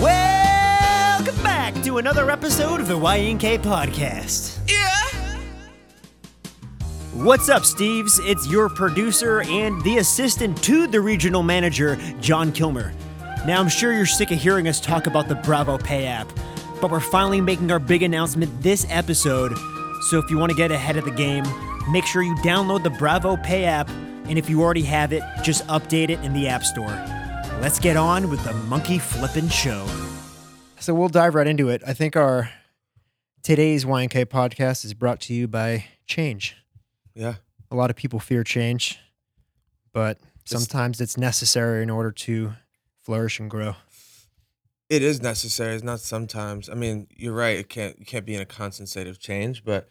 Welcome back to another episode of the YNK podcast. Yeah. What's up, Steves? It's your producer and the assistant to the regional manager, John Kilmer. Now, I'm sure you're sick of hearing us talk about the Bravo Pay app, but we're finally making our big announcement this episode. So, if you want to get ahead of the game, make sure you download the Bravo Pay app, and if you already have it, just update it in the App Store. Let's get on with the Monkey Flippin' Show. So, we'll dive right into it. I think our today's YNK podcast is brought to you by Change. Yeah. A lot of people fear change, but sometimes it's necessary in order to flourish and grow. It is necessary. It's not sometimes. I mean, you're right. It can't you can't be in a constant state of change, but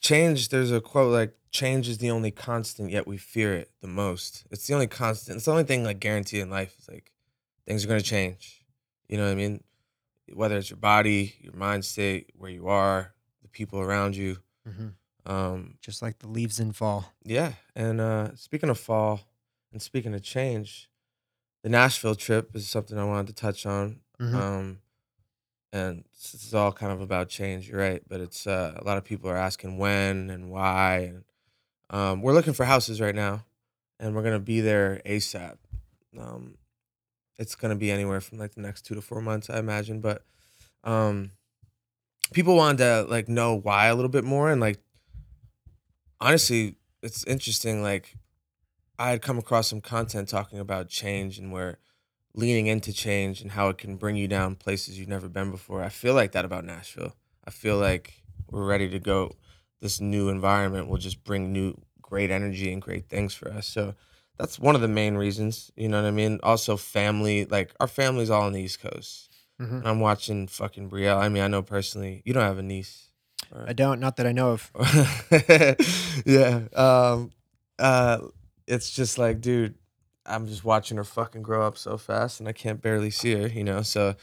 change. There's a quote like, "Change is the only constant, yet we fear it the most." It's the only constant. It's the only thing like guaranteed in life. It's like things are gonna change. You know what I mean? Whether it's your body, your mind state, where you are, the people around you. Um, Just like the leaves in fall. Yeah, and uh, speaking of fall and speaking of change, the Nashville trip is something I wanted to touch on. Mhm. Um, and this is all kind of about change. You're right, but it's uh, a lot of people are asking when and why. And um, we're looking for houses right now, and we're gonna be there ASAP. Um, it's gonna be anywhere from like the next two to four months, I imagine. But um, people wanted to like know why a little bit more, and like honestly, it's interesting. Like, I had come across some content talking about change and where leaning into change and how it can bring you down places you've never been before. I feel like that about Nashville. I feel like we're ready to go. This new environment will just bring new, great energy and great things for us. So that's one of the main reasons. You know what I mean? Also, family. Like, our family's all on the East Coast. Mhm. And I'm watching fucking Brielle. I mean, I know personally, you don't have a niece. I don't, not that I know of. yeah. Um uh it's just like, dude, I'm just watching her fucking grow up so fast and I can't barely see her, you know, so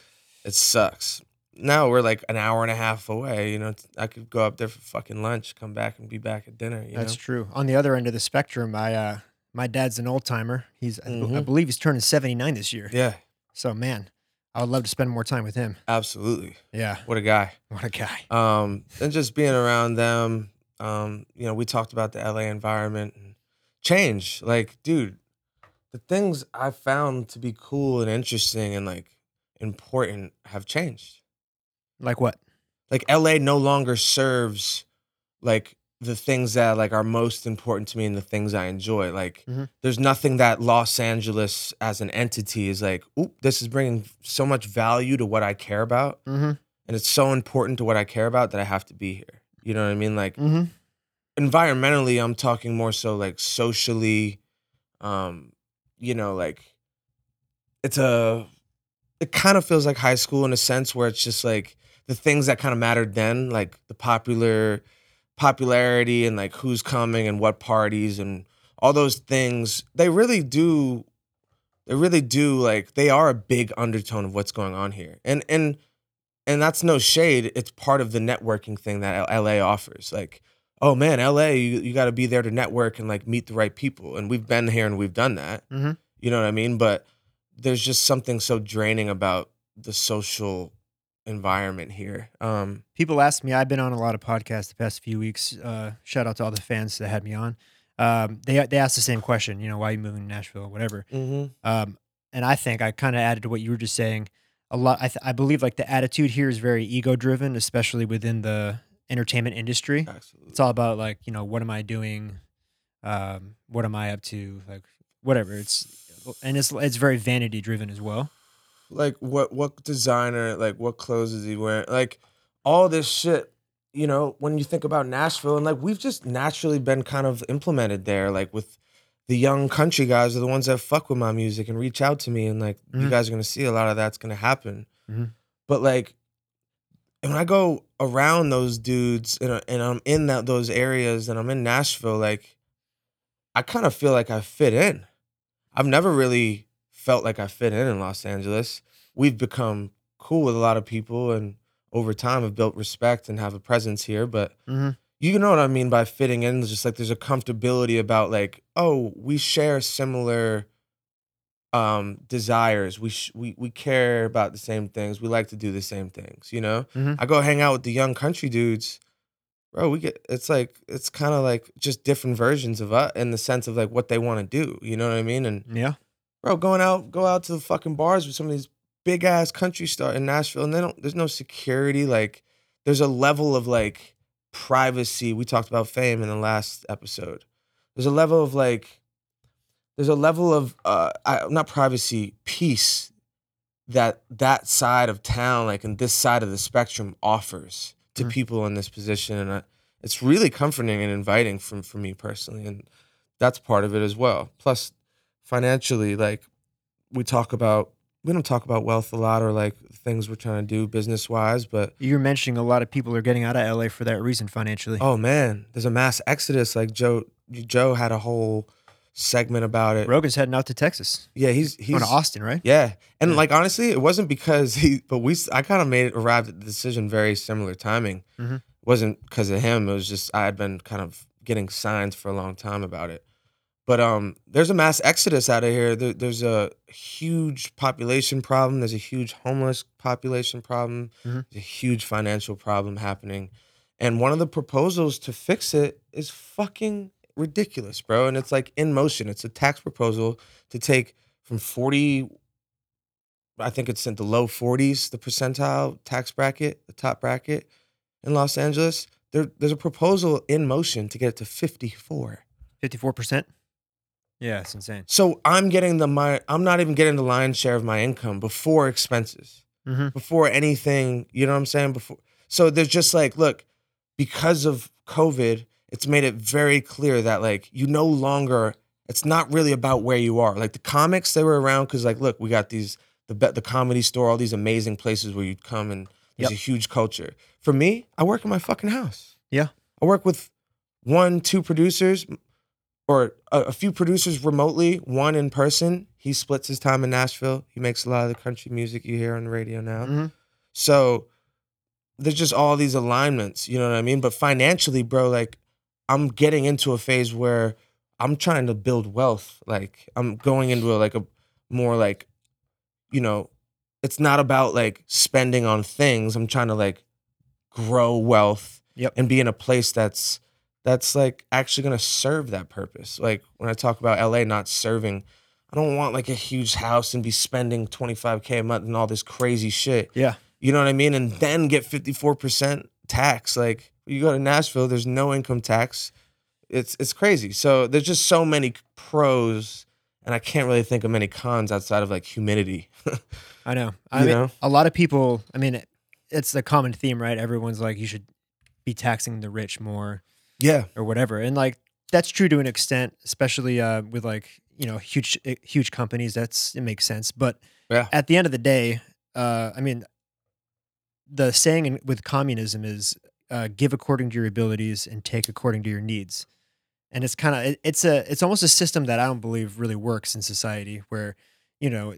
it sucks. Now we're like an hour and a half away, you know. I could go up there for fucking lunch, come back and be back at dinner, you That's know. true. On the other end of the spectrum, I uh, my dad's an old timer. He's I, I believe he's turning 79 this year. Yeah, So man, I would love to spend more time with him. absolutely. Yeah, What a guy. what a guy. um, and just being around them. Um, you know, we talked about the LA environment and change. Like, dude, the things I found to be cool and interesting and like important have changed. Like what? Like, LA no longer serves like the things that like are most important to me and the things I enjoy. Like, Mhm. there's nothing that Los Angeles as an entity is like, oop, this is bringing so much value to what I care about Mm-hmm. and it's so important to what I care about that I have to be here. You know what I mean? Like Mm-hmm. environmentally, I'm talking more so like socially, um, you know, like it's a it kind of feels like high school in a sense where it's just like the things that kind of mattered then, like the popular popularity and like who's coming and what parties and all those things, they really do they really do like they are a big undertone of what's going on here. And and and that's no shade. It's part of the networking thing that LA offers. Like, oh man, LA, you, you got to be there to network and like meet the right people. And we've been here and we've done that. Mhm. You know what I mean? But there's just something so draining about the social environment here. Um, People ask me. I've been on a lot of podcasts the past few weeks. Uh, shout out to all the fans that had me on. Um, they they asked the same question. You know, why you moving to Nashville, or whatever. Um, and I think I kind of added to what you were just saying. A lot. I, th- I believe like the attitude here is very ego driven, especially within the entertainment industry. Absolutely. It's all about like you know what am I doing, um, what am I up to, like whatever. It's and it's it's very vanity driven as well. like what what designer like what clothes is he wearing like all this shit you know when you think about nashville and like we've just naturally been kind of implemented there like with the young country guys are the ones that fuck with my music and reach out to me and like you Mhm. guys are gonna see a lot of that's gonna happen Mhm. but like and when i go around those dudes and, I- and i'm in that those areas and i'm in nashville like i kind of feel like i fit in i've never really felt like I fit in in Los Angeles. We've become cool with a lot of people and over time have built respect and have a presence here. But Mhm. you know what I mean by fitting in? It's just like there's a comfortability about like, oh, we share similar um, desires. We sh- we we care about the same things. We like to do the same things. You know, Mhm. I go hang out with the young country dudes, bro. We get it's like it's kind of like just different versions of us in the sense of like what they want to do. You know what I mean? And Yeah. bro, going out go out to the fucking bars with some of these big ass country star in Nashville, and they don't. There's no security. Like there's a level of like privacy. We talked about fame in the last episode. There's a level of like there's a level of uh I, not privacy peace that that side of town like in this side of the spectrum offers to Mhm. people in this position and I, it's really comforting and inviting from for me personally and that's part of it as well plus financially like we talk about we don't talk about wealth a lot or like things we're trying to do business wise but You're mentioning a lot of people are getting out of LA for that reason financially. oh man there's a mass exodus like joe joe had a whole segment about it Rogan's heading out to Texas. yeah he's he's Going to Austin, right? Yeah, and Yeah. like honestly, it wasn't because he, but we, I kind of made arrived at the decision very similar timing. Mhm. It wasn't because of him. It was just I had been kind of getting signs for a long time about it. But um, there's a mass exodus out of here. There, there's a huge population problem. There's a huge homeless population problem. Mhm. There's a huge financial problem happening, and one of the proposals to fix it is fucking ridiculous, bro. And it's like in motion. It's a tax proposal to take from 40 I think it's in the low 40s, the percentile tax bracket, the top bracket in Los Angeles. There, there's a proposal in motion to get it to 54. 54%. Yeah, it's insane. So I'm getting the my I'm not even getting the lion's share of my income before expenses, Mhm. before anything. You know what I'm saying? Before so there's just like, look, because of COVID, it's made it very clear that like you no longer. It's not really about where you are. Like the comics, they were around because like, look, we got these the the comedy store, all these amazing places where you'd come and there's Yep. a huge culture. For me, I work in my fucking house. Yeah. I work with one, two producers, or a, a few producers remotely, one in person. He splits his time in Nashville. He makes a lot of the country music you hear on the radio now. Mhm. So there's just all these alignments, you know what I mean? But financially, bro, like I'm getting into a phase where I'm trying to build wealth. Like I'm going into a, like a more like, you know, it's not about like spending on things. I'm trying to like grow wealth Yep. and be in a place that's that's like actually gonna serve that purpose. Like when I talk about LA not serving, I don't want like a huge house and be spending 25k a month and all this crazy shit. Yeah. You know what I mean? And then get 54% tax. Like you go to Nashville, there's no income tax. It's it's crazy. So there's just so many pros and I can't really think of many cons outside of like humidity. I know. You I mean, know? a lot of people, I mean, it's a common theme, right? Everyone's like, you should be taxing the rich more yeah. or whatever. And like, that's true to an extent, especially uh, with like, you know, huge, eh, huge companies. That's, it makes sense. But Yeah. at the end of the day, uh, I mean, the saying with communism is uh, give according to your abilities and take according to your needs. And it's kind of it, it's a it's almost a system that I don't believe really works in society where you know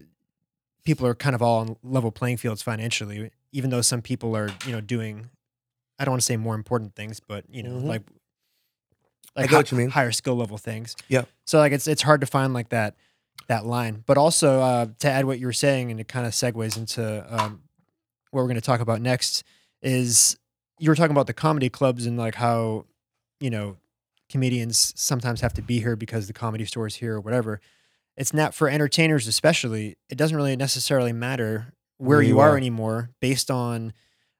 people are kind of all on level playing fields financially, even though some people are you know doing I don't want to say more important things, but you know Mhm. like I like get what you mean. higher skill level things. Yeah. So like it's it's hard to find like that that line, but also uh, to add what you were saying, and it kind of segues into um, what we're going to talk about next is you were talking about the comedy clubs and like how you know comedians sometimes have to be here because the comedy store is here or whatever. It's not for entertainers, especially. It doesn't really necessarily matter where, Where you, you are, are. anymore, based on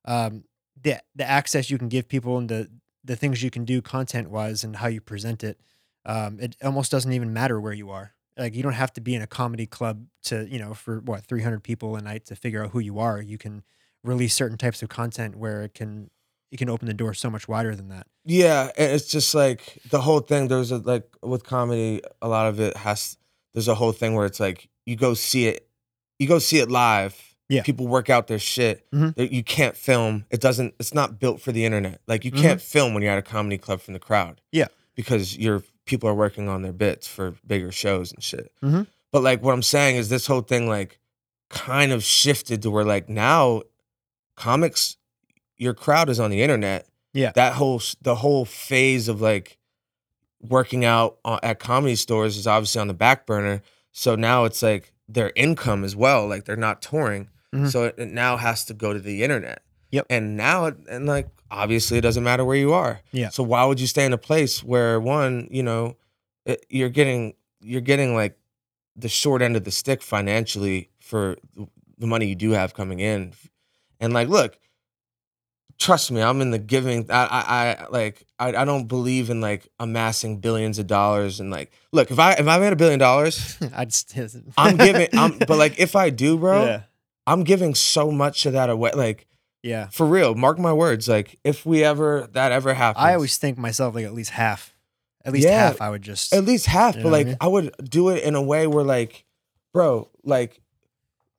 um, the the access you can give people and the the things you can do content wise and how you present it. Um, it almost doesn't even matter where you are. Like you don't have to be in a comedy club to you know for what 300 people a night to figure out who you are. You can release certain types of content where it can it can open the door so much wider than that. Yeah, and it's just like the whole thing. There's a like with comedy, a lot of it has. There's a whole thing where it's like you go see it, you go see it live. Yeah. people work out their shit. Mhm. You can't film. It doesn't. It's not built for the internet. Like you Mhm. can't film when you're at a comedy club from the crowd. Yeah. because your people are working on their bits for bigger shows and shit. Mhm. But like what I'm saying is this whole thing like kind of shifted to where like now comics your crowd is on the internet. Yeah. That whole the whole phase of like working out at comedy stores is obviously on the back burner. So now it's like their income as well. Like they're not touring, Mhm. so it, it now has to go to the internet. Yep. And now, it- and like obviously, it doesn't matter where you are. Yeah. So why would you stay in a place where one, you know, it, you're getting you're getting like the short end of the stick financially for the money you do have coming in, and like, look, trust me, I'm in the giving. I, I, I like, I, I don't believe in like amassing billions of dollars and like, look, if I if I made a billion dollars, I just I'm giving. I'm, but like, if I do, bro, Yeah. I'm giving so much of that away. Like, Yeah. for real, mark my words. Like, if we ever that ever happens, I always think myself like at least half. At least Yeah. half I would just at least half, You but know I like mean? I would do it in a way where like, bro, like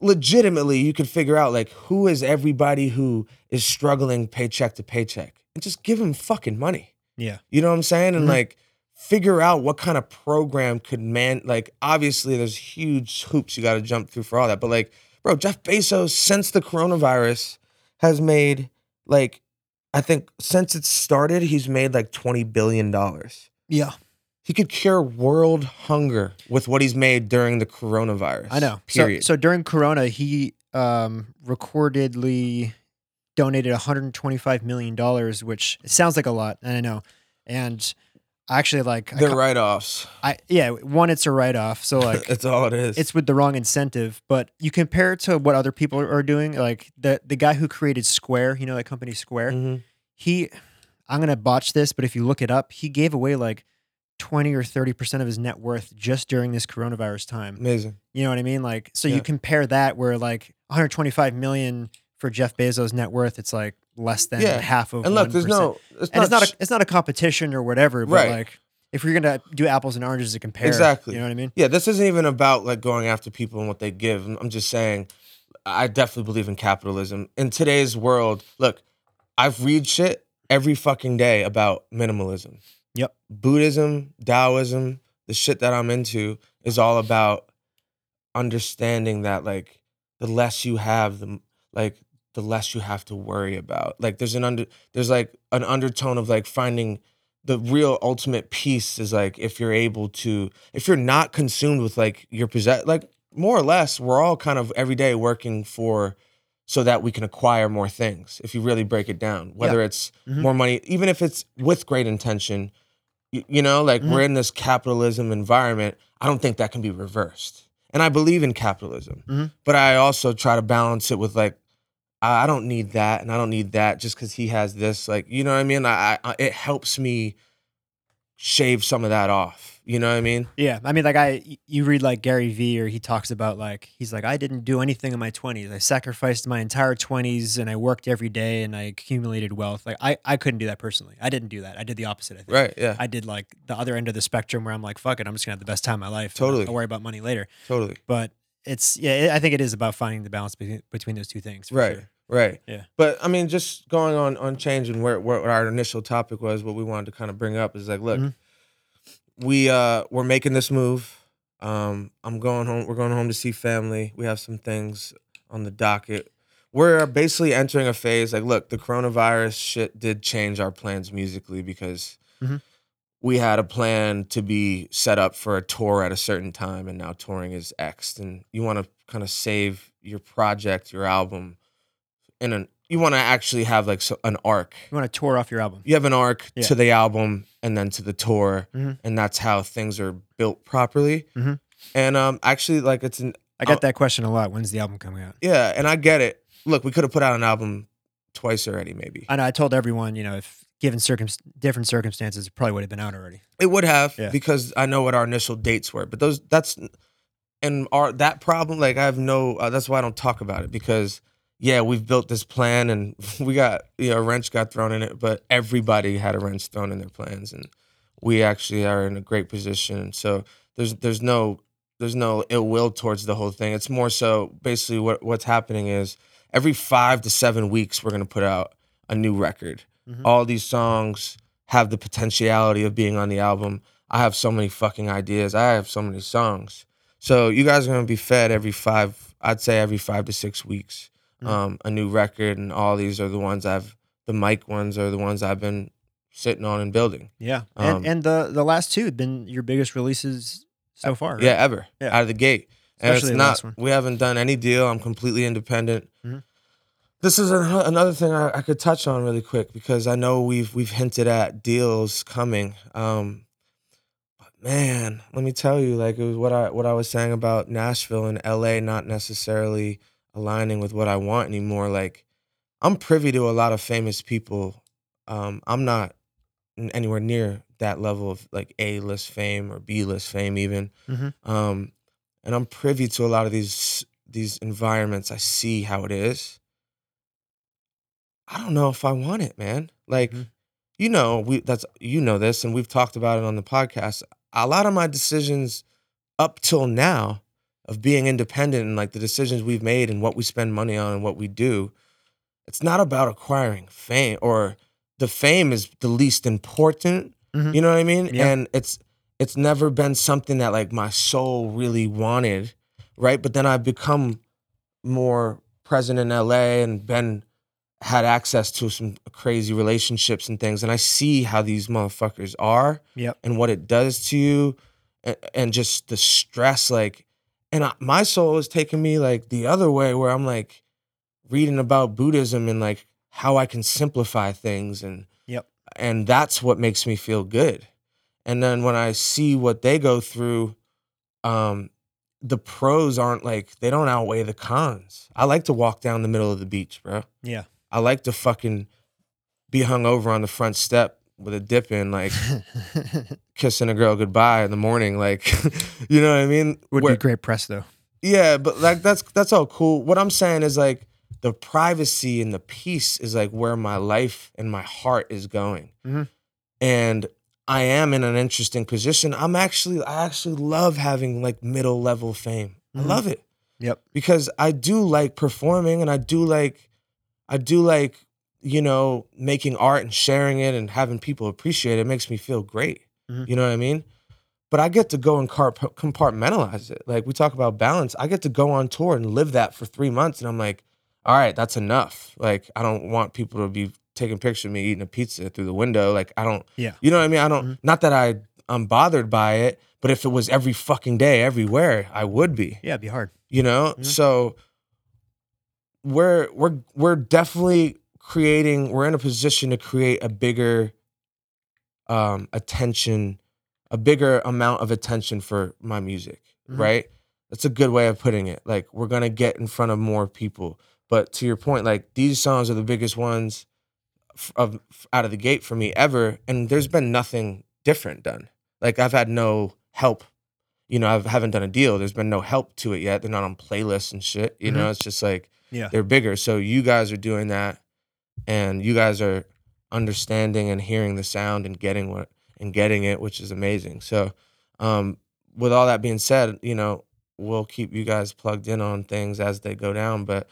legitimately you could figure out like who is everybody who is struggling paycheck to paycheck and just give them fucking money. Yeah. You know what I'm saying? And Mhm. like figure out what kind of program could man like obviously there's huge hoops you got to jump through for all that, but like bro, Jeff Bezos since the coronavirus has made like I think since it started he's made like 20 billion dollars. Yeah. He could cure world hunger with what he's made during the coronavirus. I know. So, Period. so during Corona, he um, recordedly donated 125 million dollars, which sounds like a lot, and I know. And actually, like, They're ca- write offs. I yeah, one, it's a write off. So like, That's all it is. it's with the wrong incentive. But you compare it to what other people are doing. Like the the guy who created Square, you know that company Square. Mhm. He, I'm gonna botch this, but if you look it up, he gave away like 20 or 30 percent of his net worth just during this coronavirus time. amazing. You know what I mean? Like, so Yeah. you compare that where like 125 million for Jeff Bezos' net worth, it's like less than Yeah. half of. And look, there's no. It's and not it's not a it's not a competition or whatever, but Right. like if you're gonna do apples and oranges to compare, Exactly. you know what I mean? yeah, this isn't even about like going after people and what they give. I'm just saying, I definitely believe in capitalism. In today's world, look, I've read shit every fucking day about minimalism. Buddhism, Taoism, the shit that I'm into is all about understanding that like the less you have, the like the less you have to worry about. Like there's an under there's like an undertone of like finding the real ultimate peace is like if you're able to if you're not consumed with like your possess like more or less we're all kind of every day working for so that we can acquire more things if you really break it down whether it's Mhm. more money even if it's with great intention you, know like Mhm. we're in this capitalism environment i don't think that can be reversed and i believe in capitalism Mhm. but i also try to balance it with like I I don't need that, and I don't need that just because he has this. Like, you know what I mean? I, I it helps me shave some of that off. You know what I mean? Yeah, I mean, like I, you read like Gary Vee, or he talks about like he's like, I didn't do anything in my twenties. I sacrificed my entire twenties, and I worked every day, and I accumulated wealth. Like I, I couldn't do that personally. I didn't do that. I did the opposite. I think. Right? Yeah. I did like the other end of the spectrum where I'm like, fuck it, I'm just gonna have the best time of my life. Totally. I'll worry about money later. totally. But it's yeah, I think it is about finding the balance between between those two things. Right. Sure. Right. Yeah. But I mean, just going on on change and where, where our initial topic was, what we wanted to kind of bring up is like, look, Mhm. We uh we're making this move. Um, I'm going home. We're going home to see family. We have some things on the docket. We're basically entering a phase. Like, look, the coronavirus shit did change our plans musically because Mhm. we had a plan to be set up for a tour at a certain time, and now touring is Xed. And you want to kind of save your project, your album, in an. You want to actually have like so, an arc. You want to tour off your album? You have an arc Yeah. to the album and then to the tour, Mhm. and that's how things are built properly. Mhm. And um, actually, like it's an I get Oh. that question a lot. When's the album coming out? yeah, and I get it. Look, we could have put out an album twice already, maybe. I know. I told everyone, you know, if given circum- different circumstances, it probably would have been out already. It would have Yeah. because I know what our initial dates were, but those that's and our that problem. Like I have no. Uh, that's why I don't talk about it because yeah, we've built this plan and we got you know a wrench got thrown in it, but everybody had a wrench thrown in their plans, and we actually are in a great position. So there's there's no there's no ill will towards the whole thing. It's more so basically what what's happening is every five to seven weeks we're gonna put out a new record. Mhm. All these songs have the potentiality of being on the album. I have so many fucking ideas. I have so many songs. So you guys are gonna be fed every five. I'd say every five to six weeks. Um, a new record, and all these are the ones I've. The mic ones are the ones I've been sitting on and building. Yeah, Um, and and the the last two have been your biggest releases so far. right? Yeah, ever Yeah. out of the gate. and Especially it's the last not. one. We haven't done any deal. I'm completely independent. Mhm. This is an, another thing I, I could touch on really quick because I know we've we've hinted at deals coming. Um, but man, let me tell you, like it was what I what I was saying about Nashville and LA not necessarily aligning with what I want anymore. Like I'm privy to a lot of famous people. Um, I'm not anywhere near that level of like A list fame or B list fame even. Mhm. Um, and I'm privy to a lot of these these environments. I see how it is. I don't know if I want it, man. Like, Mhm. you know, we that's you know this, and we've talked about it on the podcast. A lot of my decisions up till now of being independent and like the decisions we've made and what we spend money on and what we do, it's not about acquiring fame or the fame is the least important. Mhm. You know what I mean? Yeah. And it's it's never been something that like my soul really wanted, right? But then I've become more present in LA and been had access to some crazy relationships and things and I see how these motherfuckers are Yep. and what it does to you and, and just the stress like and I, my soul is taking me like the other way where I'm like reading about Buddhism and like how I can simplify things and Yep. and that's what makes me feel good. And then when I see what they go through, um, the pros aren't like they don't outweigh the cons. I like to walk down the middle of the beach, bro. Yeah. I like to fucking be hung over on the front step with a dip in, like kissing a girl goodbye in the morning. Like, you know what I mean? Would Where- be great press though. yeah, but like that's that's all cool. What I'm saying is like the privacy and the peace is like where my life and my heart is going. Mhm. And I am in an interesting position. I'm actually I actually love having like middle level fame. Mhm. I love it Yep. because I do like performing and I do like I do like you know making art and sharing it and having people appreciate it. Makes me feel great. Mhm. You know what I mean? But I get to go and compartmentalize it. Like we talk about balance, I get to go on tour and live that for three months, and I'm like, all right, that's enough. Like I don't want people to be taking pictures of me eating a pizza through the window. Like I don't, Yeah. you know what I mean? I don't. Mhm. Not that I I'm bothered by it, but if it was every fucking day, everywhere, I would be Yeah, it'd be hard. you know Mhm. so we're we're we're definitely creating we're in a position to create a bigger um attention a bigger amount of attention for my music Mhm. right? That's a good way of putting it. Like we're gonna get in front of more people. But to your point like these songs are the biggest ones f- of f- out of the gate for me ever and there's been nothing different done. Like i've had no help. You know i haven't done a deal. There's been no help to it yet. They're not on playlists and shit you know? It's just like Yeah. they're bigger. So you guys are doing that and you guys are understanding and hearing the sound and getting what and getting it which is amazing. So um with all that being said you know we'll keep you guys plugged in on things as they go down but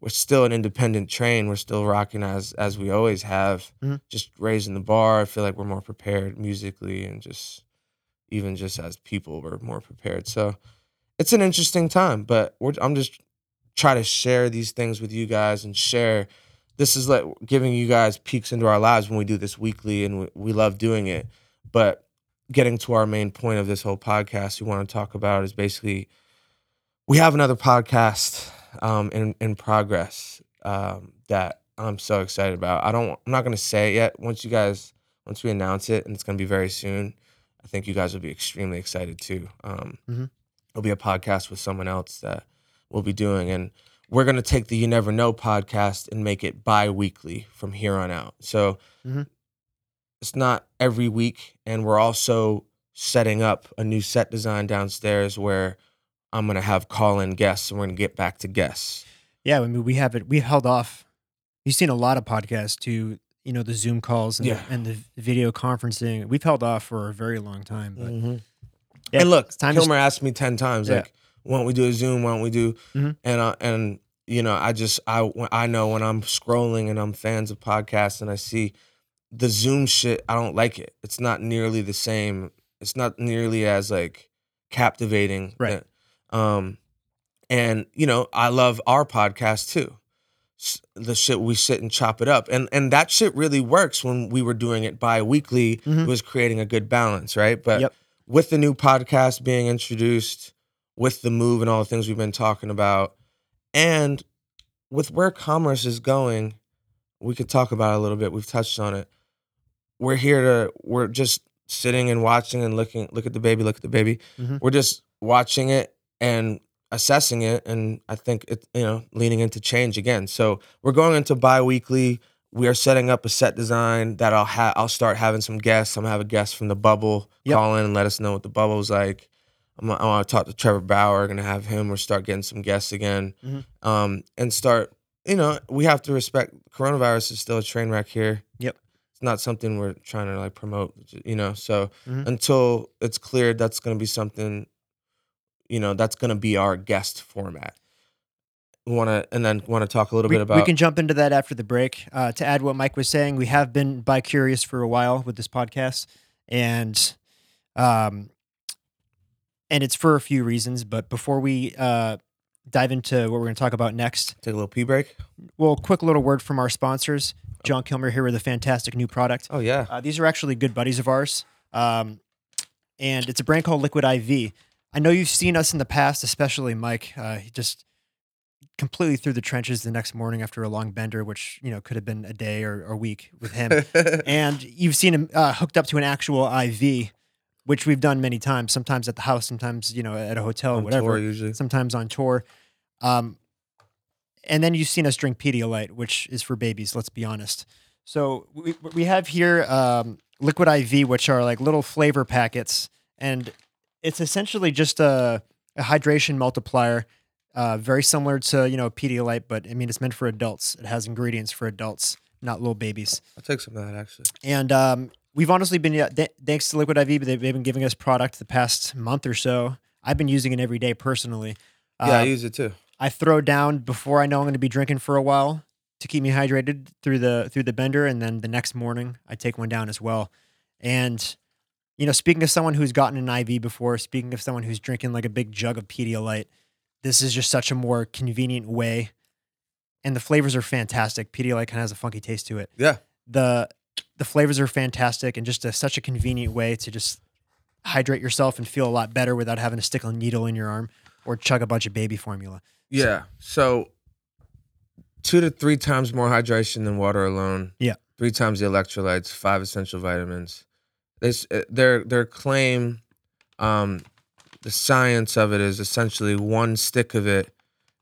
we're still an independent train. We're still rocking as as we always have Mhm. just raising the bar. I feel like we're more prepared musically and just even just as people we're more prepared. So it's an interesting time but we're, i'm just try to share these things with you guys and share this is like giving you guys peeks into our lives when we do this weekly and we, we love doing it but getting to our main point of this whole podcast we want to talk about is basically we have another podcast um, in in progress um, that I'm so excited about. I don't. I'm not going to say it yet. Once you guys, once we announce it, and it's going to be very soon, I think you guys will be extremely excited too. Um, Mhm. It'll be a podcast with someone else that we'll be doing, and we're going to take the You Never Know podcast and make it bi-weekly from here on out. So Mhm. it's not every week, and we're also setting up a new set design downstairs where I'm gonna have call-in guests, and we're gonna get back to guests. Yeah, I mean, we have it. We held off. You've seen a lot of podcasts to you know the Zoom calls and, Yeah. the, and the video conferencing. We've held off for a very long time, but yeah, and look, it's time to Kilmer asked me ten times, Yeah. like, "Why don't we do a Zoom? Why don't we do?" Mhm. And uh, and you know, I just I I know when I'm scrolling and I'm fans of podcasts and I see the Zoom shit, I don't like it. It's not nearly the same. It's not nearly as like captivating. Right. that- um, and you know, I love our podcast too. The shit we sit and chop it up, and and that shit really works when we were doing it bi-weekly. Mhm. It was creating a good balance, right? But Yep. with the new podcast being introduced, with the move and all the things we've been talking about, and with where commerce is going, we could talk about it a little bit. We've touched on it. We're here to. We're just sitting and watching and looking. Look at the baby. Look at the baby. Mhm. We're just watching it and assessing it, and I think it. You know, leaning into change again. So we're going into bi-weekly. We are setting up a set design that I'll have. I'll start having some guests. I'm gonna have a guest from the bubble Yep. call in and let us know what the bubble's like. I'm, I want to talk to Trevor Bauer. Gonna have him or start getting some guests again, Mhm. um, and start. You know, we have to respect coronavirus is still a train wreck here. Yep. It's not something we're trying to like promote. You know, so Mhm. until it's cleared, that's gonna be something. You know, that's gonna be our guest format. We Want to and then want to talk a little we, bit about we can jump into that after the break. Uh, to add what Mike was saying, we have been bi curious for a while with this podcast, and um, and it's for a few reasons. But before we uh, dive into what we're going to talk about next, take a little pee break. well, quick little word from our sponsors. John Kilmer here with a fantastic new product. Oh yeah, Uh, these are actually good buddies of ours, um, and it's a brand called Liquid IV. I know you've seen us in the past, especially Mike. Uh, he just completely through the trenches the next morning after a long bender, which you know could have been a day or a week with him. and you've seen him uh, hooked up to an actual IV, which we've done many times. Sometimes at the house, sometimes you know at a hotel, On whatever. tour usually. Sometimes on tour. Um, and then you've seen us drink Pedialyte, which is for babies. Let's be honest. So we we have here um, Liquid IV, which are like little flavor packets, and it's essentially just a, a hydration multiplier, uh, very similar to you know Pedialyte, but I mean it's meant for adults. It has ingredients for adults, not little babies. I'll take some of that actually. And um, we've honestly been, th- thanks to Liquid IV, they've, they've been giving us product the past month or so. I've been using it every day personally. Yeah, I Uh, use it too. I throw down before I know I'm going to be drinking for a while to keep me hydrated through the through the bender, and then the next morning I take one down as well. And you know, speaking of someone who's gotten an IV before, speaking of someone who's drinking like a big jug of Pedialyte, this is just such a more convenient way, and the flavors are fantastic. Pedialyte kind of has a funky taste to it. Yeah. the The flavors are fantastic, and just a, such a convenient way to just hydrate yourself and feel a lot better without having to stick a needle in your arm or chug a bunch of baby formula. Yeah. So two to three times more hydration than water alone. Yeah. Three times the electrolytes, five essential vitamins. This uh, their their claim, um, the science of it is essentially one stick of it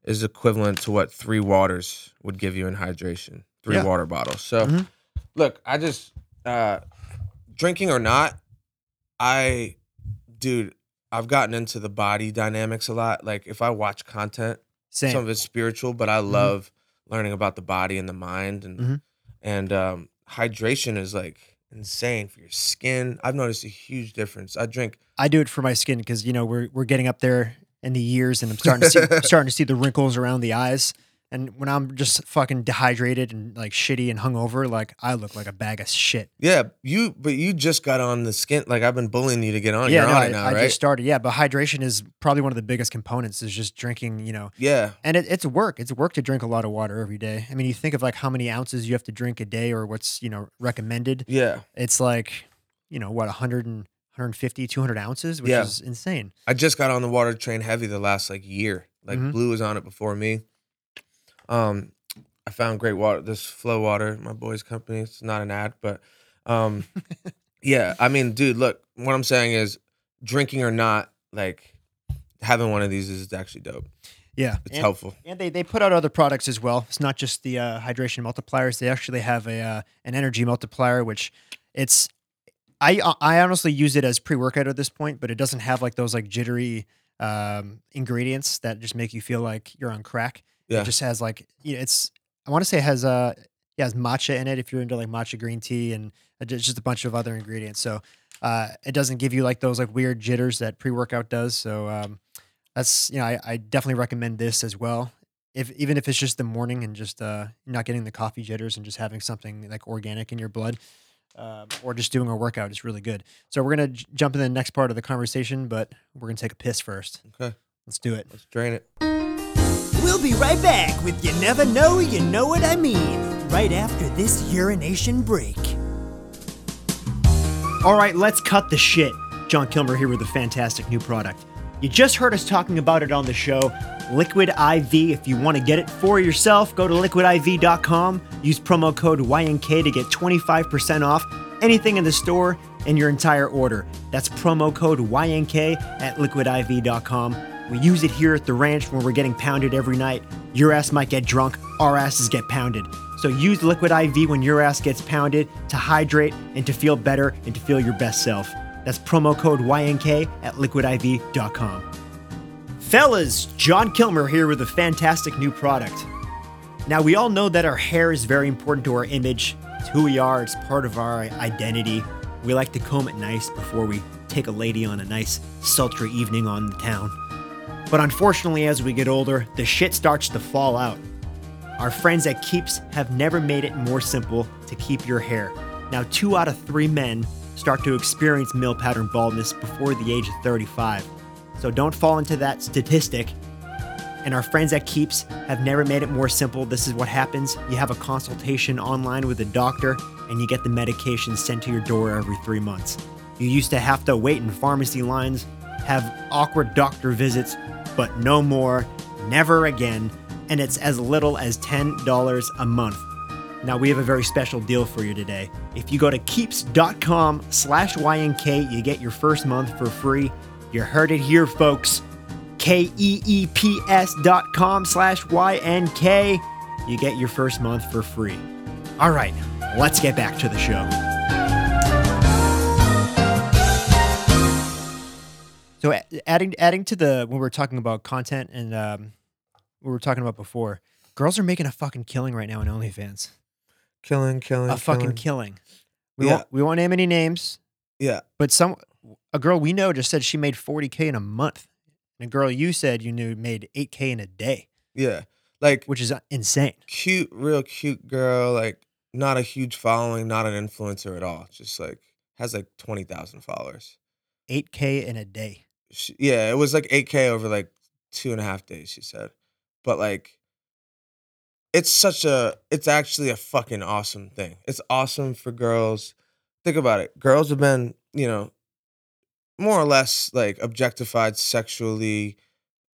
is equivalent to what three waters would give you in hydration. Three Yeah. water bottles. So Mhm. Look, I just uh drinking or not, I dude, I've gotten into the body dynamics a lot. Like if I watch content, Same. some of it's spiritual, but I love learning about the body and the mind and Mhm. and um, hydration is like insane for your skin. I've noticed a huge difference. I drink I do it for my skin because you know we're we're getting up there in the years, and I'm starting to see I'm starting to see the wrinkles around the eyes. And when I'm just fucking dehydrated and like shitty and hungover, like I look like a bag of shit. yeah, you but you just got on the skin like I've been bullying you to get on. yeah, You're no, on I, it now, I right? just started. Yeah, but hydration is probably one of the biggest components. Is just drinking. You know, yeah. and it, it's work. It's work to drink a lot of water every day. I mean, you think of like how many ounces you have to drink a day, or what's you know recommended. Yeah. It's like you know what 100 and 150, 200 ounces, which Yeah. is insane. I just got on the water train heavy the last like year. Like Mhm. Blue was on it before me. Um, I found great water. This Flow Water, my boy's company. It's not an ad, but um, yeah. I mean, dude, look. What I'm saying is, drinking or not, like having one of these is actually dope. Yeah, It's and, helpful. and they they put out other products as well. It's not just the uh, hydration multipliers. They actually have a uh, an energy multiplier, which it's I I honestly use it as pre workout at this point, but it doesn't have like those like jittery um, ingredients that just make you feel like you're on crack. Yeah. It just has like you know, it's I want to say it has uh yeah, it has matcha in it if you're into like matcha green tea and it's just a bunch of other ingredients. So uh, it doesn't give you like those like weird jitters that pre workout does. So um, that's you know I, I definitely recommend this as well. If even if it's just the morning and just uh, not getting the coffee jitters and just having something like organic in your blood. Um, or just doing a workout is really good. So we're gonna j- jump in the next part of the conversation, but we're gonna take a piss first. Okay, Let's do it. let's drain it. We'll be right back with You Never Know, You Know What I Mean, right after this urination break. All right, let's cut the shit. John Kilmer here with a fantastic new product. You just heard us talking about it on the show. Liquid IV, if you want to get it for yourself, go to liquidiv.com. Use promo code YNK to get 25% off anything in the store and your entire order. That's promo code YNK at liquidiv.com. We use it here at the ranch when we're getting pounded every night. Your ass might get drunk, our asses get pounded. So use Liquid IV when your ass gets pounded to hydrate and to feel better and to feel your best self. That's promo code YNK at liquidiv.com. Fellas, John Kilmer here with a fantastic new product. Now, we all know that our hair is very important to our image. It's who we are, it's part of our identity. We like to comb it nice before we take a lady on a nice, sultry evening on the town. But unfortunately, as we get older, the shit starts to fall out. Our friends at Keeps have never made it more simple to keep your hair. Now, two out of three men start to experience male pattern baldness before the age of 35. So don't fall into that statistic. And our friends at Keeps have never made it more simple. This is what happens you have a consultation online with a doctor, and you get the medication sent to your door every three months. You used to have to wait in pharmacy lines, have awkward doctor visits, but no more, never again, and it's as little as $10 a month. Now we have a very special deal for you today. If you go to keeps.com slash YNK, you get your first month for free. You heard it here, folks. K-E-E-P-S dot com slash Y-N-K. You get your first month for free. All right, let's get back to the show. So adding adding to the when we were talking about content and um, we were talking about before, girls are making a fucking killing right now in OnlyFans. Killing, killing, A fucking killing. We Yeah. won't we won't name any names, Yeah, but some a girl we know just said she made 40k in a month. And a girl you said you knew made 8k in a day, yeah. Like which is uh, insane. cute, real cute girl. Like not a huge following, not an influencer at all. Just like has like twenty thousand followers. 8k in a day. She, yeah, it was like eight k over like two and a half days. She said, but like, it's such a. It's actually a fucking awesome thing. It's awesome for girls. Think about it. Girls have been, you know, more or less like objectified sexually.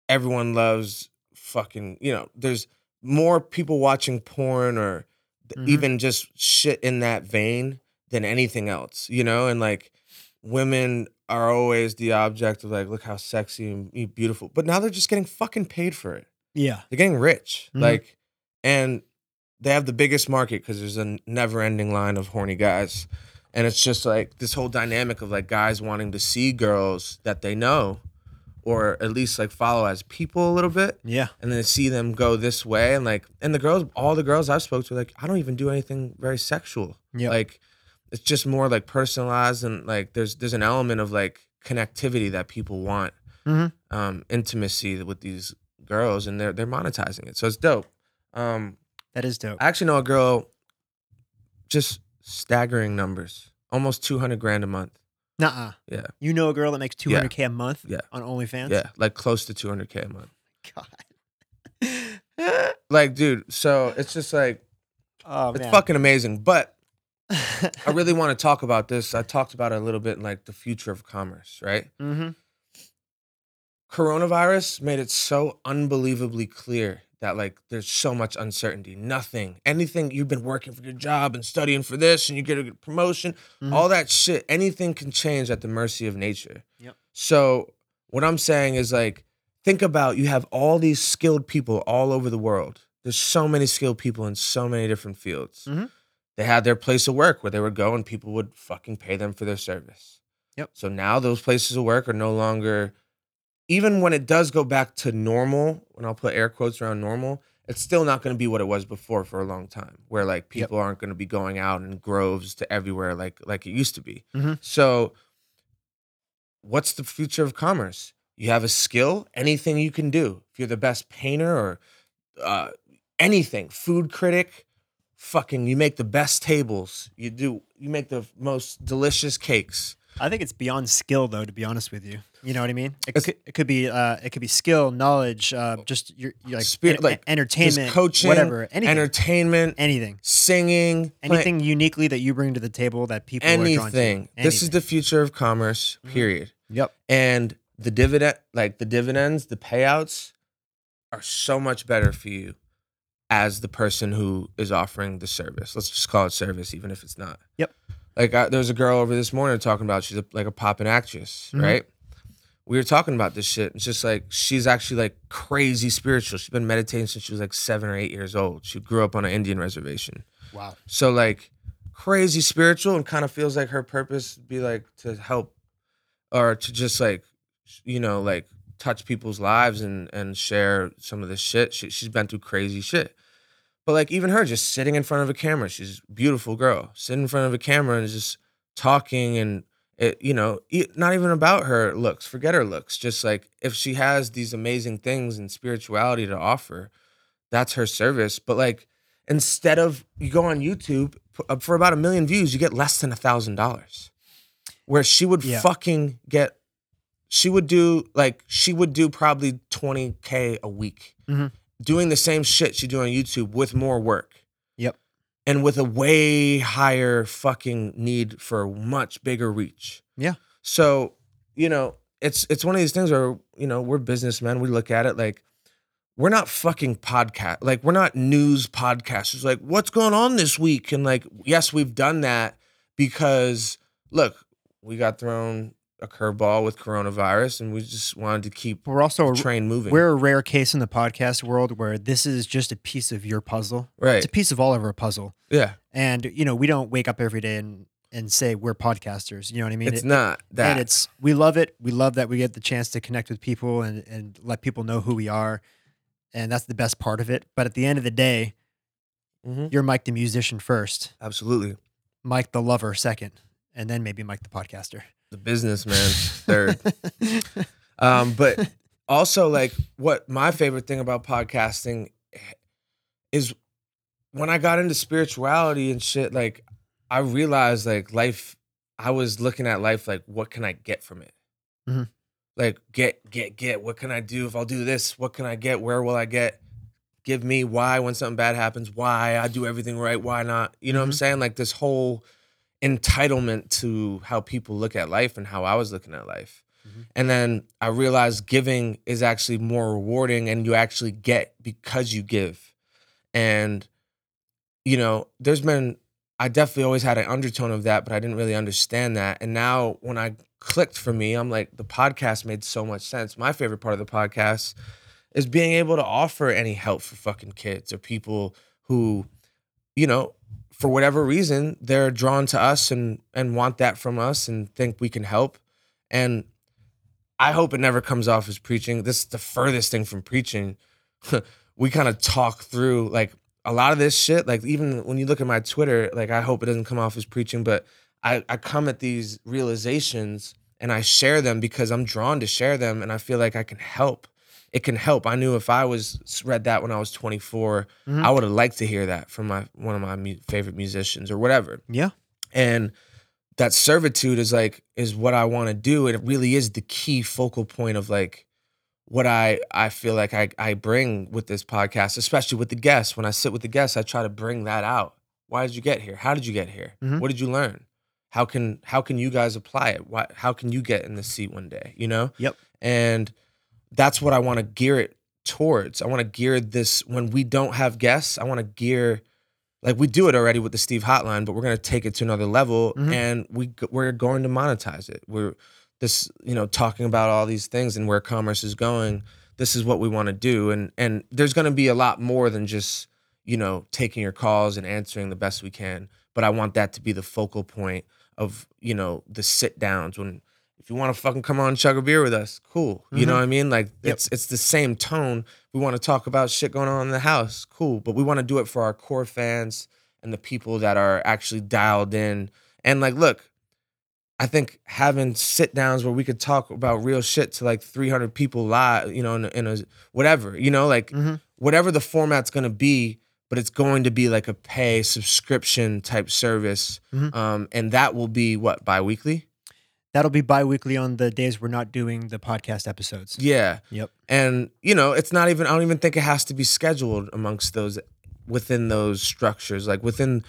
Everyone loves fucking, you know, there's more people watching porn or Mhm. even just shit in that vein than anything else, you know? And like women are always the object of like, look how sexy and beautiful. But now they're just getting fucking paid for it. Yeah. They're getting rich. Mhm. Like, and they have the biggest market because there's a never ending line of horny guys. And it's just like this whole dynamic of like guys wanting to see girls that they know or at least like follow as people a little bit Yeah. and then see them go this way and like and the girls all the girls I've spoke to like I don't even do anything very sexual. Yeah. Like it's just more like personalized and like there's there's an element of like connectivity that people want. Mhm. Um intimacy with these girls and they're they're monetizing it. So it's dope. Um That is dope. I actually know a girl just staggering numbers. Almost 200 grand a month. Nuh-uh. Yeah. You know a girl that makes Yeah. 200k a month Yeah. on OnlyFans? Yeah, like close to 200k a month. God. Like dude, so it's just like oh it's man. fucking amazing, but I really want to talk about this. I talked about it a little bit in like the future of commerce, right? mm-hmm. Coronavirus made it so unbelievably clear that like there's so much uncertainty. Nothing, anything you've been working for your job and studying for this and you get a promotion, Mhm. all that shit, anything can change at the mercy of nature. Yep. So what I'm saying is like think about you have all these skilled people all over the world. There's so many skilled people in so many different fields. Mhm. They had their place of work where they would go and people would fucking pay them for their service. Yep. So now those places of work are no longer even when it does go back to normal, when I'll put air quotes around normal, it's still not going to be what it was before for a long time, where like people aren't going to be going out in groves to everywhere like like it used to be. Mhm. So, what's the future of commerce? You have a skill, anything you can do. If you're the best painter or uh, anything, food critic, fucking, you make the best tables. You do, you make the most delicious cakes. I think it's beyond skill, though. To be honest with you, you know what I mean. It, could, it could be uh, it could be skill, knowledge, uh, just your, your like, Spirit- en- like, entertainment, coaching, whatever, anything, entertainment, anything, singing, play- anything uniquely that you bring to the table that people are drawn to. anything. This is the future of commerce, Mhm. period. Yep. And the dividend, like the dividends, the payouts are so much better for you as the person who is offering the service. Let's just call it service, even if it's not. Yep. Like I, there was a girl over this morning talking about she's a, like a poppin' actress, Mhm. right? We were talking about this shit. It's just like she's actually like crazy spiritual. She's been meditating since she was like seven or eight years old. She grew up on an Indian reservation. Wow. So like crazy spiritual and kind of feels like her purpose be like to help or to just like you know like touch people's lives and and share some of this shit. She, she's been through crazy shit. But like even her just sitting in front of a camera, she's a beautiful girl, sitting in front of a camera and just talking and it you know not even about her looks forget her looks just like if she has these amazing things and spirituality to offer that's her service but like instead of you go on youtube uh, for about a million views you get less than a thousand dollars where she would Yeah. fucking get she would do like she would do probably 20k a week Mhm. Doing the same shit she do on youtube with more work. Yep. and with a way higher fucking need for much bigger reach. Yeah. so you know it's it's one of these things where you know we're businessmen. We look at it like we're not fucking podcast like we're not news podcasters. Like what's going on this week? And like yes we've done that because look we got thrown a curveball with coronavirus and we just wanted to keep we're also the train moving we're a rare case in the podcast world where this is just a piece of your puzzle. right It's a piece of all of our puzzle. yeah And you know, we don't wake up every day and and say we're podcasters. You know what I mean? it's It- not that And it's we love it. We love that we get the chance to connect with people and and let people know who we are. And that's the best part of it. But at the end of the day, Mhm. you're Mike the musician first, absolutely Mike the lover second, and then maybe Mike the podcaster. The businessman third Um, but also, like, what my favorite thing about podcasting is when I got into spirituality and shit, like, I realized, like, life, I was looking at life like, what can I get from it? Mhm. Like, get, get, get. What can I do if I'll do this? What can I get? Where will I get? Give me why when something bad happens, why I do everything right, why not? You know what I'm Mhm. saying? Like, this whole entitlement to how people look at life and how I was looking at life. Mhm. And then I realized giving is actually more rewarding and you actually get because you give. And, you know, there's been, I definitely always had an undertone of that, but I didn't really understand that. And now when I clicked for me, I'm like, the podcast made so much sense. My favorite part of the podcast is being able to offer any help for fucking kids or people who, you know, for whatever reason, they're drawn to us and and want that from us and think we can help. And I hope it never comes off as preaching. This is the furthest thing from preaching. we kind of talk through like a lot of this shit. Like even when you look at my Twitter, like I hope it doesn't come off as preaching, but I, I come at these realizations and I share them because I'm drawn to share them and I feel like I can help. It can help. I knew if I was read that when I was 24, Mhm. I would have liked to hear that from my one of my mu- favorite musicians or whatever Yeah. and that servitude is like is what i want to do and it really is the key focal point of like what i i feel like i i bring with this podcast especially with the guests when i sit with the guests i try to bring that out why did you get here how did you get here Mhm. what did you learn how can how can you guys apply it why, how can you get in the seat one day you know Yep. and that's what i want to gear it towards i want to gear this when we don't have guests i want to gear like we do it already with the Steve Hotline, but we're gonna take it to another level, Mhm. and we we're going to monetize it. We're this, you know, talking about all these things and where commerce is going. This is what we want to do, and and there's gonna be a lot more than just you know taking your calls and answering the best we can. But I want that to be the focal point of you know the sit downs when. If you want to fucking come on and chug a beer with us, cool. You know Mhm. what I mean? Like Yep. it's it's the same tone. We want to talk about shit going on in the house, cool. But we want to do it for our core fans and the people that are actually dialed in. And like, look, I think having sit downs where we could talk about real shit to like 300 people live, you know, in a, in a whatever, you know, like Mhm. whatever the format's going to be, but it's going to be like a pay subscription type service. Mhm. Um, and that will be what, bi weekly? That'll be bi-weekly on the days we're not doing the podcast episodes. Yeah. Yep. And, you know, it's not even, I don't even think it has to be scheduled amongst those, within those structures, like within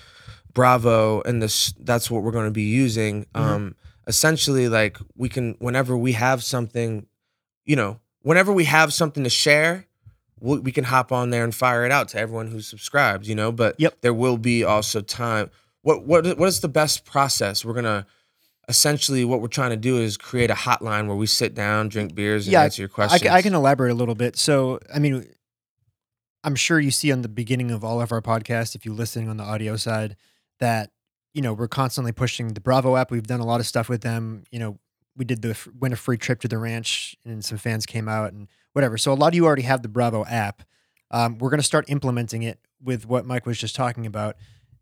Bravo and this, that's what we're going to be using. Mhm. Um, essentially, like we can, whenever we have something you know, whenever we have something to share, we, we can hop on there and fire it out to everyone who subscribes, you know. But Yep. there will be also time. What what what is the best process? We're gonna essentially what we're trying to do is create a hotline where we sit down, drink beers, and Yeah, answer your I, questions. ca- I can elaborate a little bit. So, I mean, I'm sure you see on the beginning of all of our podcasts, if you're listening on the audio side, that you know we're constantly pushing the Bravo app. We've done a lot of stuff with them. You know, we did the f- win a free trip to the ranch, and some fans came out and whatever. So a lot of you already have the Bravo app. Um, we're going to start implementing it with what Mike was just talking about.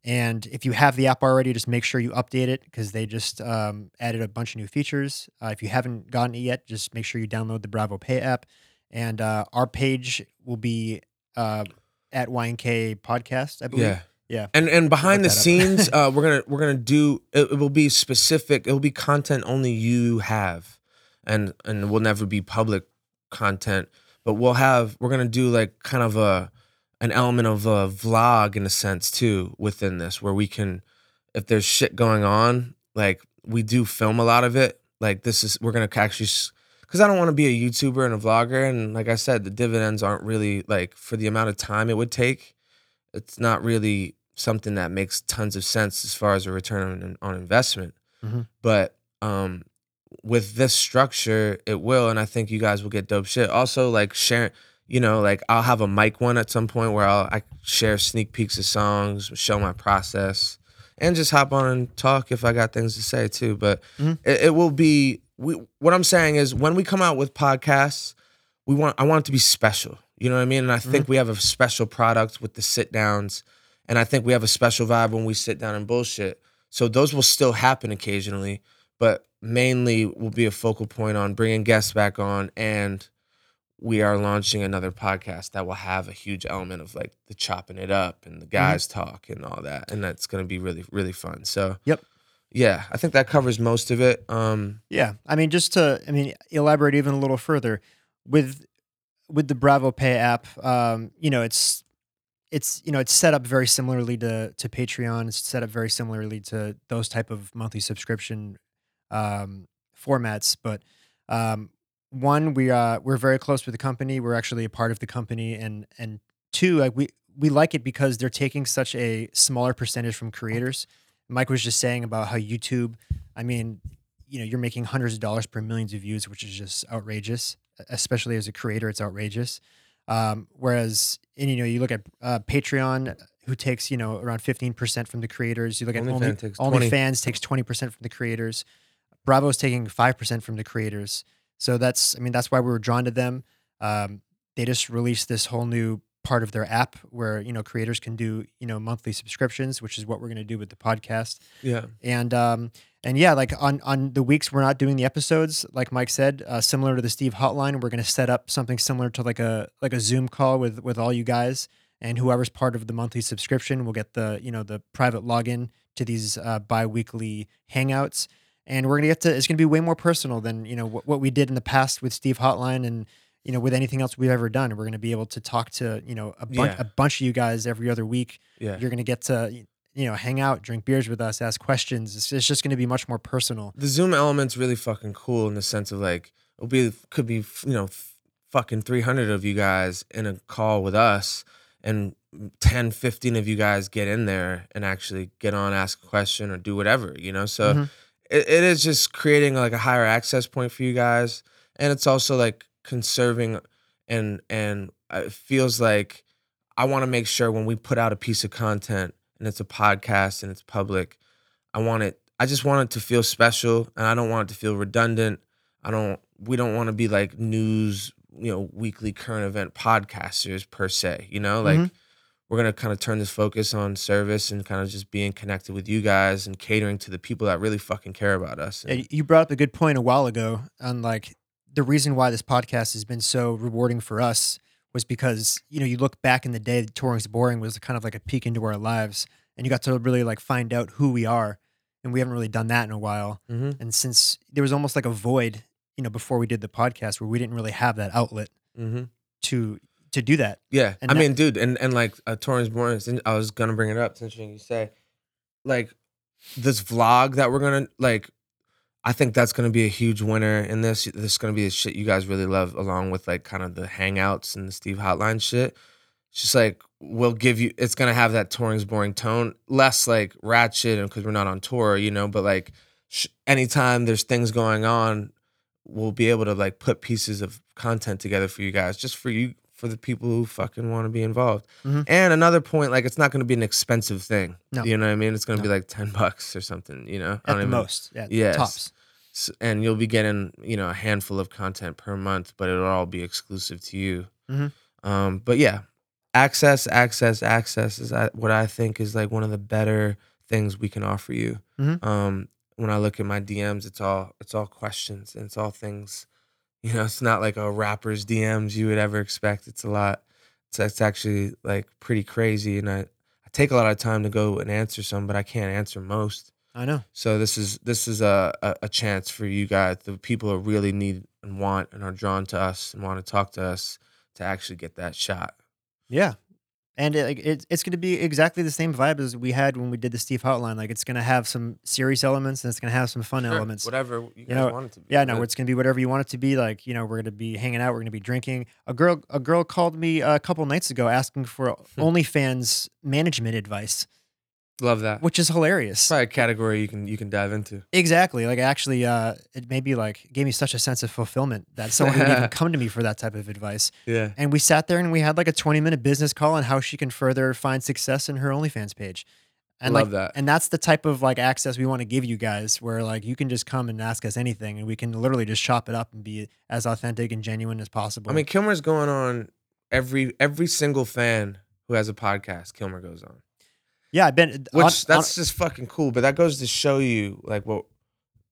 And if you have the app already, just make sure you update it because they just um, added a bunch of new features. Uh, if you haven't gotten it yet, just make sure you download the Bravo Pay app. And uh, our page will be uh, at YNK Podcast, I believe. Yeah. Yeah. And and behind the Look that up. scenes, uh, we're gonna we're gonna do it, it will be specific. It will be content only you have, and and will never be public content. But we'll have we're gonna do like kind of a an element of a vlog in a sense too within this, where we can, if there's shit going on, like we do film a lot of it. Like this is we're gonna actually. Because I don't want to be a YouTuber and a vlogger, and like I said, the dividends aren't really like for the amount of time it would take it's not really something that makes tons of sense as far as a return on, on investment. Mhm. But um, with this structure, it will, and I think you guys will get dope shit. Also, like sharing, you know, like I'll have a mic one at some point where I'll I share sneak peeks of songs, show my process, and just hop on and talk if I got things to say too. But Mhm. it, it will be. We, what I'm saying is, when we come out with podcasts, we want I want it to be special. You know what I mean? And I think we have a special product with the sit downs, and I think we have a special vibe when we sit down and bullshit. So those will still happen occasionally, but mainly will be a focal point on bringing guests back on, and we are launching another podcast that will have a huge element of like the chopping it up and the guys talk and all that, and that's gonna be really really fun. So Yep. yeah, I think that covers most of it. Um, Yeah, I mean, just to, I mean, elaborate even a little further with with the Bravo Pay app. Um, you know, it's it's you know it's set up very similarly to to Patreon. It's set up very similarly to those type of monthly subscription um, formats. But um, one, we uh, we're very close with the company. We're actually a part of the company, and and two, like we we like it because they're taking such a smaller percentage from creators. Mike was just saying about how YouTube. I mean, you know, you're making hundreds of dollars per millions of views, which is just outrageous. Especially as a creator, it's outrageous. Um, whereas, and you know, you look at uh, Patreon, who takes you know around fifteen percent from the creators. You look at OnlyFans Only, takes 20. OnlyFans takes twenty percent from the creators. Bravo's taking five percent from the creators. So that's, I mean, that's why we were drawn to them. Um, they just released this whole new part of their app where you know creators can do you know monthly subscriptions, which is what we're going to do with the podcast. Yeah, and um and yeah like on on the weeks we're not doing the episodes like mike said uh, similar to the steve hotline we're going to set up something similar to like a like a zoom call with with all you guys. And whoever's part of the monthly subscription will get the you know the private login to these uh, bi-weekly hangouts and we're going to get to it's going to be way more personal than you know what, what we did in the past with steve hotline and you know with anything else we've ever done we're going to be able to talk to you know a bunch Yeah. a bunch of you guys every other week yeah. you're going to get to you know hang out drink beers with us ask questions it's, it's just going to be much more personal the Zoom element's really fucking cool in the sense of like it'll be could be you know fucking 300 of you guys in a call with us and 10 15 of you guys get in there and actually get on ask a question or do whatever you know so Mhm. It, it is just creating like a higher access point for you guys and it's also like conserving and and it feels like i want to make sure when we put out a piece of content and it's a podcast and it's public I want it I just want it to feel special and I don't want it to feel redundant. I don't we don't want to be like news, you know, weekly current event podcasters per se, you know? Like Mhm. We're going to kind of turn this focus on service and kind of just being connected with you guys and catering to the people that really fucking care about us. Yeah, And- you brought up a good point a while ago on like the reason why this podcast has been so rewarding for us was because you know you look back in the day touring's boring was kind of like a peek into our lives and you got to really like find out who we are and we haven't really done that in a while Mhm. and since there was almost like a void you know before we did the podcast where we didn't really have that outlet Mhm. to to do that Yeah, And I mean, dude, and and like uh, Touring's Boring, I was gonna bring it up. It's interesting you say, like, this vlog that we're gonna like. I think that's gonna be a huge winner in this. This is gonna be the shit you guys really love, along with like kind of the hangouts and the Steve Hotline shit. It's just like we'll give you. It's gonna have that touring's boring tone, less like ratchet, and because we're not on tour, you know. But like, sh- anytime there's things going on, we'll be able to like put pieces of content together for you guys, just for you, for the people who fucking want to be involved. Mhm. And another point, like, it's not gonna be an expensive thing. No. You know what I mean? It's gonna No. be like ten bucks or something. You know, At the most. Yeah. Yes. Tops. S- and you'll be getting you know a handful of content per month but it'll all be exclusive to you Mhm. um but yeah access access access is what i think is like one of the better things we can offer you Mhm. um when i look at my dms it's all it's all questions and it's all things you know it's not like a rapper's dms you would ever expect it's a lot it's, it's actually like pretty crazy and i i take a lot of time to go and answer some but i can't answer most I know. so this is this is a, a a chance for you guys, the people who really need and want and are drawn to us and want to talk to us to actually get that shot. Yeah. And it, it's going to be exactly the same vibe as we had when we did the Steve Hotline. Like, it's going to have some serious elements and it's going to have some fun Sure, elements. whatever you guys know, want it to be. Yeah, no, it's gonna be whatever you want it to be. Like, you know, we're gonna be hanging out, we're gonna be drinking. A girl, a girl called me a couple nights ago asking for Hmm. OnlyFans management advice, love that. which is hilarious. Probably a category you can you can dive into. Exactly. Like, actually, uh, it maybe like gave me such a sense of fulfillment that someone would even come to me for that type of advice. Yeah, And we sat there and we had like a twenty minute business call on how she can further find success in her OnlyFans page. And love like, that. and that's the type of like access we want to give you guys, where like you can just come and ask us anything, and we can literally just chop it up and be as authentic and genuine as possible. I mean, Kilmer's going on every every single fan who has a podcast. Kilmer goes on, yeah, I've been which on- that's just fucking cool. But that goes to show you like what,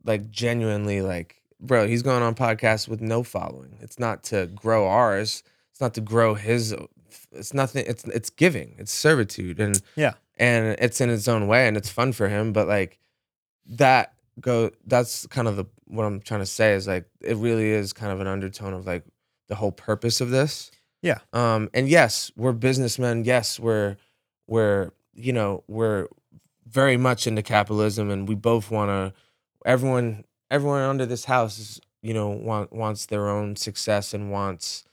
like genuinely like, bro, he's going on podcasts with no following. It's not to grow ours. It's not to grow his. It's nothing. It's it's giving. It's servitude and Yeah. and it's in its own way and it's fun for him. But like that go. That's kind of the what I'm trying to say is like it really is kind of an undertone of like the whole purpose of this. Yeah. Um. And yes, we're businessmen. Yes, we're we're you know we're very much into capitalism and we both want to everyone everyone under this house is you know want wants their own success and wants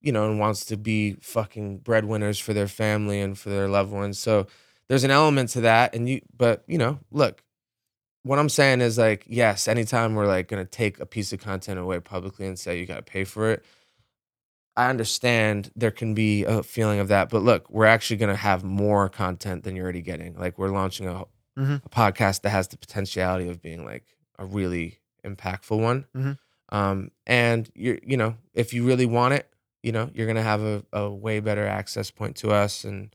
you know and wants to be fucking breadwinners for their family and for their loved ones. So there's an element to that and you but you know look what i'm saying is like yes anytime we're like going to take a piece of content away publicly and say you got to pay for it I understand there can be a feeling of that, but look, we're actually going to have more content than you're already getting. Like we're launching a, Mhm. a podcast that has the potentiality of being like a really impactful one. Mhm. Um, and you're, you know, if you really want it, you know, you're going to have a, a way better access point to us. And,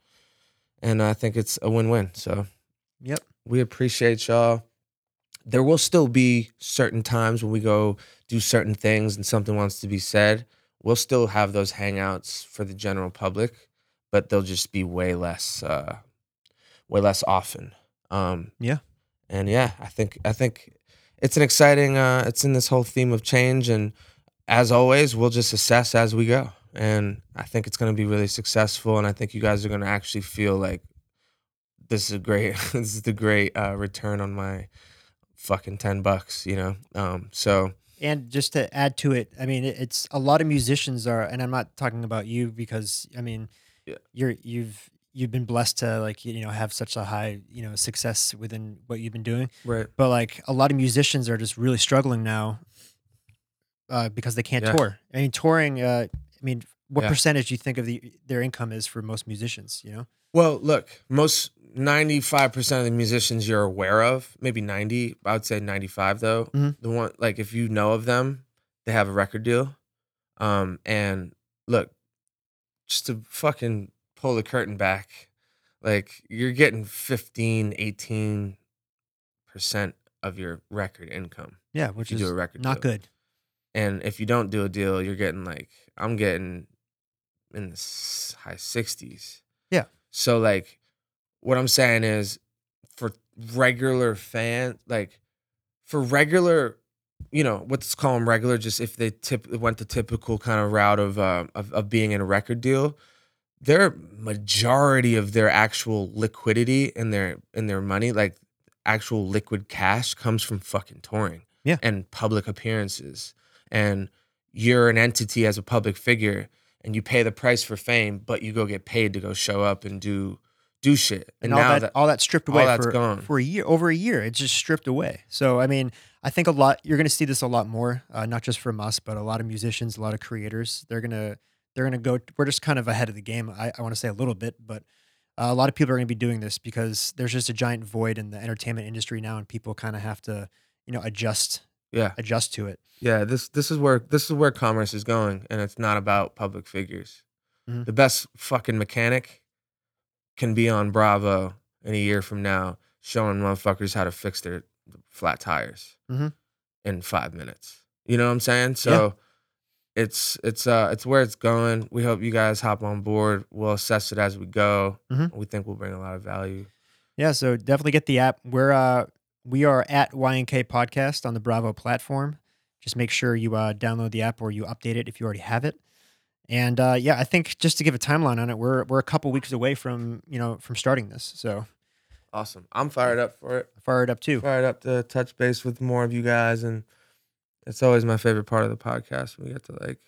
and I think it's a win-win. So Yep. we appreciate y'all. There will still be certain times when we go do certain things and something wants to be said. We'll still have those hangouts for the general public, but they'll just be way less, uh, way less often. Um, Yeah. and yeah, I think I think it's an exciting. Uh, it's in this whole theme of change, and as always, we'll just assess as we go. And I think it's going to be really successful, and I think you guys are going to actually feel like this is a great this is the great uh, return on my fucking 10 bucks you know um so And just to add to it, I mean, it's a lot of musicians are, and I'm not talking about you because I mean, Yeah. you're you've you've been blessed to like you know have such a high you know success within what you've been doing. right But like a lot of musicians are just really struggling now uh, because they can't Yeah. tour. I mean, touring. Uh, I mean, what Yeah. percentage do you think of the their income is for most musicians? You know, well look most 95% of the musicians you're aware of maybe 90 i would say 95 though Mhm. the one like if you know of them they have a record deal um and look just to fucking pull the curtain back like you're getting 15 18 percent of your record income yeah, which you is do a record not deal. good. And if you don't do a deal, you're getting like I'm getting in the high 60s. Yeah. So like what I'm saying is for regular fan like for regular you know, let's call them regular just if they tip went the typical kind of route of uh, of, of being in a record deal, their majority of their actual liquidity and their in their money like actual liquid cash comes from fucking touring Yeah. and public appearances. And you're an entity as a public figure and you pay the price for fame, but you go get paid to go show up and do do shit. and, And, all now that, that, all that stripped away for, gone. for a year over a year it's just stripped away so i mean i think a lot you're going to see this a lot more uh, not just from us but a lot of musicians a lot of creators they're going to they're going to go we're just kind of ahead of the game i, I want to say a little bit but uh, a lot of people are going to be doing this because there's just a giant void in the entertainment industry now and people kind of have to you know adjust yeah. adjust to it Yeah, this this is where this is where commerce is going, and it's not about public figures. Mhm. The best fucking mechanic can be on Bravo in a year from now, showing motherfuckers how to fix their flat tires Mhm. in five minutes. You know what I'm saying? So it's it's uh it's where it's going. We hope you guys hop on board. We'll assess it as we go. Mhm. We think we'll bring a lot of value. Yeah, so definitely get the app. We're uh we are at YNK Podcast on the Bravo platform. Just make sure you uh, download the app or you update it if you already have it. And uh, yeah, I think just to give a timeline on it, we're we're a couple weeks away from you know from starting this. So Awesome. I'm fired up for it. fired up too. fired up to touch base with more of you guys and it's always my favorite part of the podcast we get to like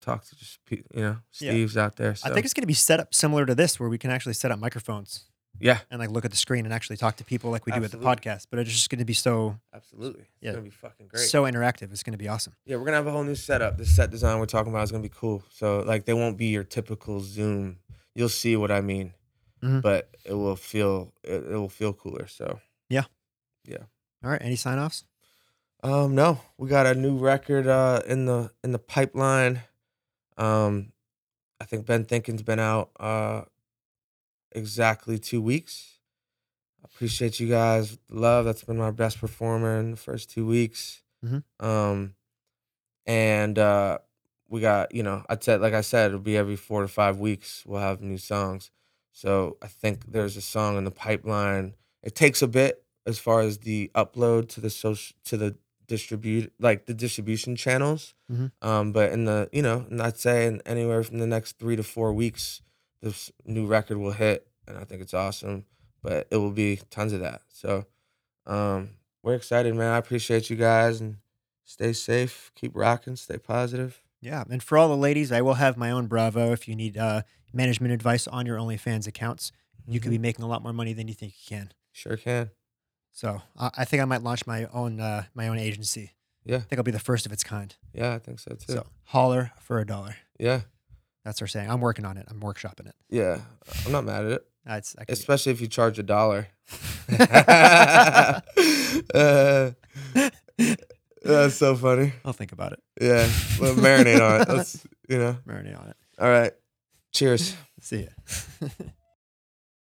talk to just you know Yeah. steve's out there so I think it's going to be set up similar to this, where we can actually set up microphones yeah and like look at the screen and actually talk to people like we do Absolutely. at the podcast. But it's just going to be so absolutely it's Yeah. gonna be fucking great so interactive. It's going to be awesome. yeah we're gonna have a whole new setup the set design we're talking about is gonna be cool so like they won't be your typical zoom you'll see what i mean Mhm. but it will feel it, it will feel cooler so Yeah. Yeah. All right, any sign offs? Um, no, we got a new record uh in the in the pipeline. Um, I think Ben Thinkin's been out uh exactly two weeks. I appreciate you guys. Love that's been my best performer in the first two weeks. Mhm. Um, and uh, we got you know I said like I said it'll be every four to five weeks we'll have new songs. So I think there's a song in the pipeline. It takes a bit as far as the upload to the social to the distribute like the distribution channels. Mhm. Um, but in the you know, and I'd say in anywhere from the next three to four weeks, this new record will hit, and I think it's awesome. But it will be tons of that. So um, we're excited, man. I appreciate you guys and stay safe, keep rocking, stay positive. Yeah, and for all the ladies, I will have my own Bravo if you need uh, management advice on your OnlyFans accounts. You could Mhm. be making a lot more money than you think you can. sure can. So I I think I might launch my own uh, my own agency. Yeah. I think I'll be the first of its kind. Yeah, I think so too. So holler for a dollar. yeah, That's our saying. I'm working on it. I'm workshopping it. yeah. I'm not mad at it. That's I can especially if you charge a dollar. Uh, that's so funny. I'll think about it. Yeah, well, marinate on it. Let's, you know. Marinate on it. All right. Cheers. See ya.